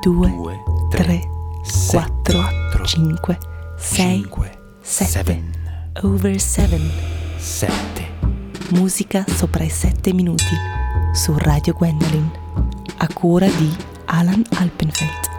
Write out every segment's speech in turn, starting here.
2, due, 3, tre, 4, quattro, 5, 6, cinque, 7. seven, Over 7. sette. Musica sopra i 7 minuti su Radio Gwendolyn. A cura di Alan Alpenfeld.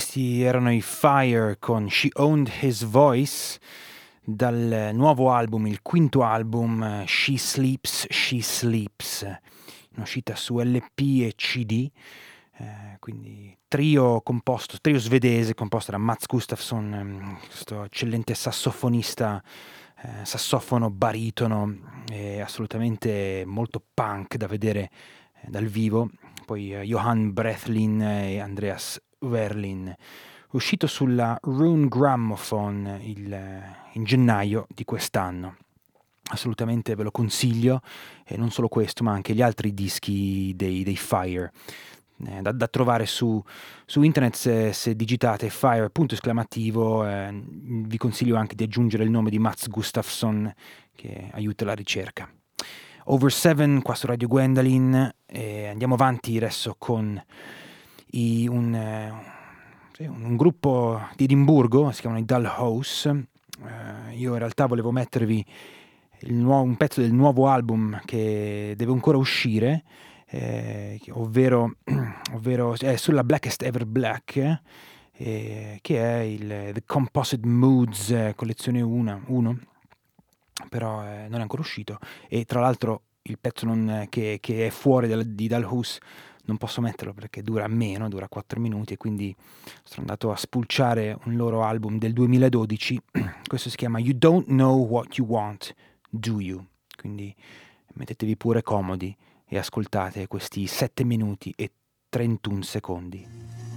Questi erano i Fire con She Owned His Voice dal nuovo album, il quinto album She Sleeps, She Sleeps, in uscita su LP e CD. Eh, quindi trio composto, trio svedese composto da Mats Gustafsson, ehm, questo eccellente sassofonista, eh, sassofono baritono, assolutamente molto punk da vedere eh, dal vivo. Poi eh, Johan Brethlin e Andreas Verlin, uscito sulla Rune Gramophone il, in gennaio di quest'anno. Assolutamente ve lo consiglio, e non solo questo, ma anche gli altri dischi dei, dei Fire. Eh, da, da, trovare su, su, internet se, se digitate fire punto esclamativo eh, vi consiglio anche di aggiungere il nome di Mats Gustafsson che aiuta la ricerca Over 7 qua su Radio Gwendolyn e andiamo avanti adesso con i, un, eh, un, un, gruppo di Edimburgo, si chiamano i Dull House. Eh, io in realtà volevo mettervi nuovo, un pezzo del nuovo album che deve ancora uscire, eh, ovvero, ovvero è sulla Blackest Ever Black, eh, che è il The Composite Moods eh, collezione 1, però eh, non è ancora uscito e tra l'altro il pezzo non, che, che, è fuori dal, di Dalhus non posso metterlo perché dura meno, dura 4 minuti e quindi sono andato a spulciare un loro album del 2012, questo si chiama You Don't Know What You Want, Do You? Quindi mettetevi pure comodi e ascoltate questi 7 minuti e 31 secondi.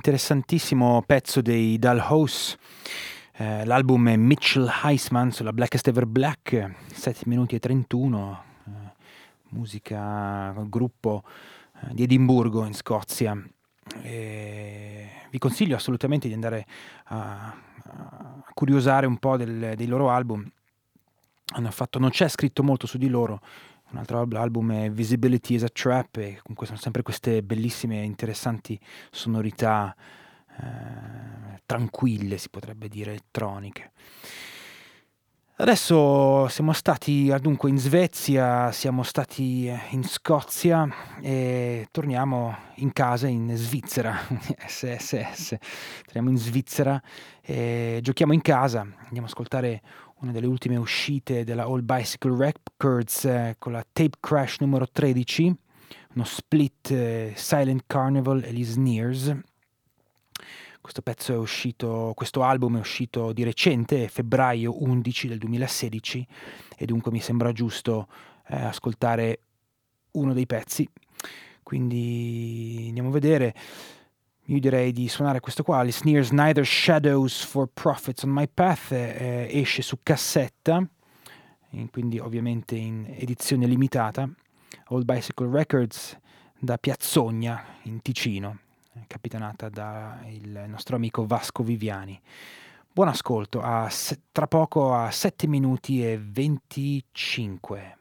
Interessantissimo pezzo dei Dull House. Eh, l'album è Mitchell Heisman sulla Blackest Ever Black, 7 minuti e 31, eh, musica, gruppo eh, di Edimburgo in Scozia. E vi consiglio assolutamente di andare a, a curiosare un po' del, dei loro album. Fatto, non c'è scritto molto su di loro, un altro album è Visibility is a Trap e comunque sono sempre queste bellissime e interessanti sonorità eh, tranquille, si potrebbe dire, elettroniche. Adesso siamo stati dunque in Svezia, siamo stati in Scozia e torniamo in casa in Svizzera, SSS, torniamo in Svizzera e giochiamo in casa, andiamo ad ascoltare una delle ultime uscite della All Bicycle Records eh, con la Tape Crash numero 13, uno split eh, Silent Carnival e gli Sneers. Questo pezzo è uscito, questo album è uscito di recente, febbraio 11 del 2016, e dunque mi sembra giusto eh, ascoltare uno dei pezzi. Quindi andiamo a vedere io direi di suonare questo qua, Alice Sneers Neither Shadows for Profits on My Path, eh, esce su cassetta, in, quindi ovviamente in edizione limitata, Old Bicycle Records da Piazzogna in Ticino, capitanata dal nostro amico Vasco Viviani. Buon ascolto, a, tra poco a 7 minuti e 25.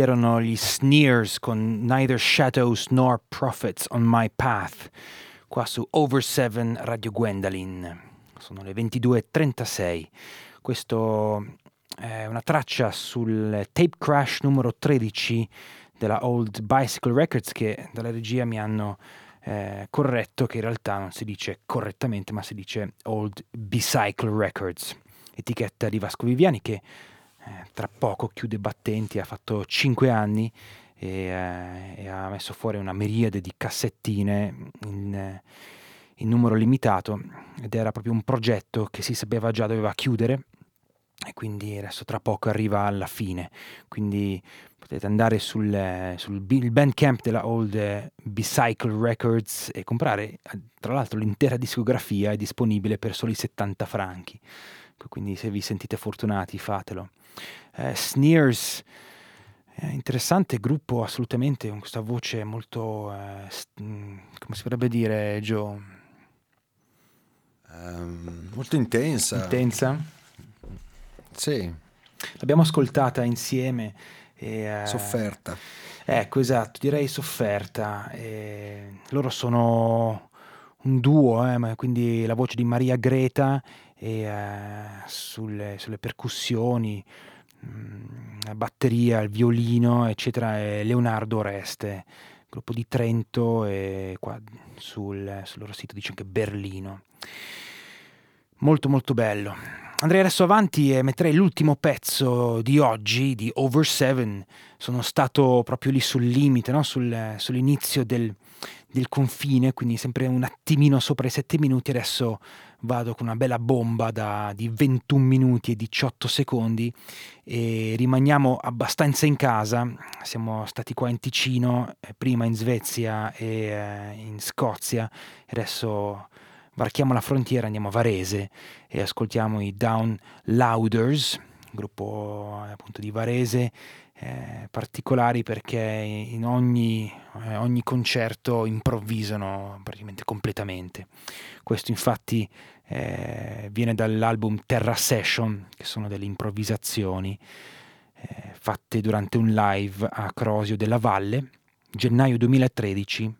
Erano gli Sneers con Neither Shadows Nor Prophets on My Path, qua su Over 7 Radio Gwendolyn. Sono le 22.36. Questo è una traccia sul tape crash numero 13 della Old Bicycle Records che dalla regia mi hanno eh, corretto che in realtà non si dice correttamente ma si dice Old Bicycle Records, etichetta di Vasco Viviani che eh, tra poco chiude battenti, ha fatto 5 anni e, eh, e, ha messo fuori una miriade di cassettine in, in numero limitato ed era proprio un progetto che si sapeva già doveva chiudere e quindi adesso tra poco arriva alla fine. Quindi potete andare sul, sul bandcamp della Old Bicycle Records e comprare, tra l'altro l'intera discografia è disponibile per soli 70 franchi. Quindi se vi sentite fortunati fatelo. Eh, Sneers, eh, interessante gruppo assolutamente con questa voce molto, eh, mm, come si potrebbe dire Joe? Um, molto intensa. Intensa? Sì. L'abbiamo ascoltata insieme. E, uh, sofferta. Ecco, esatto, direi sofferta. E loro sono un duo, eh, quindi la voce di Maria Greta e uh, sulle, sulle, percussioni, mh, mm, la batteria, il violino, eccetera, è Leonardo Oreste, gruppo di Trento e qua sul, sul loro sito dice anche Berlino. Molto molto bello. Andrei adesso avanti e metterei l'ultimo pezzo di oggi, di Over Seven. Sono stato proprio lì sul limite, no? sul, sull'inizio del, del, confine, quindi sempre un attimino sopra i 7 minuti. Adesso vado con una bella bomba da, di 21 minuti e 18 secondi e rimaniamo abbastanza in casa. Siamo stati qua in Ticino, eh, prima in Svezia e eh, in Scozia, adesso varchiamo la frontiera, andiamo a Varese e ascoltiamo i Down Louders, gruppo eh, appunto di Varese, eh, particolari perché in ogni, eh, ogni, concerto improvvisano praticamente completamente. Questo infatti eh, viene dall'album Terra Session, che sono delle improvvisazioni eh, fatte durante un live a Crosio della Valle, gennaio 2013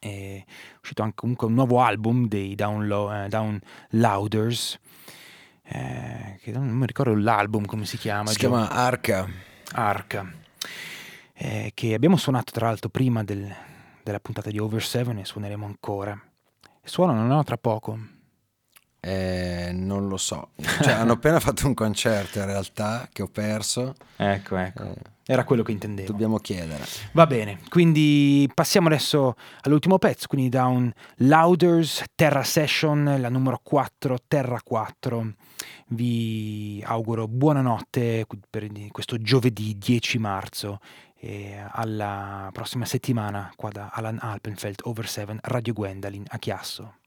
è uscito anche comunque un nuovo album dei Downlo- eh, Down Louders, eh, che non mi ricordo l'album come si chiama. Si chiama Arca. Arca, eh, che abbiamo suonato tra l'altro prima del, della puntata di Over 7 e suoneremo ancora. Suonano no, tra poco. Eh, non lo so, cioè, hanno appena fatto un concerto in realtà che ho perso. Ecco, ecco. Eh era quello che intendevo. Dobbiamo chiedere. Va bene, quindi passiamo adesso all'ultimo pezzo, quindi da un Louders Terra Session, la numero 4, Terra 4. Vi auguro buonanotte per questo giovedì 10 marzo e alla prossima settimana qua da Alan Alpenfeld Over 7 Radio Gwendolyn a Chiasso.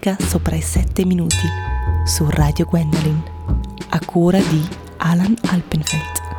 Musica sopra i sette minuti su Radio Gwendolyn, a cura di Alan Alpenfeld.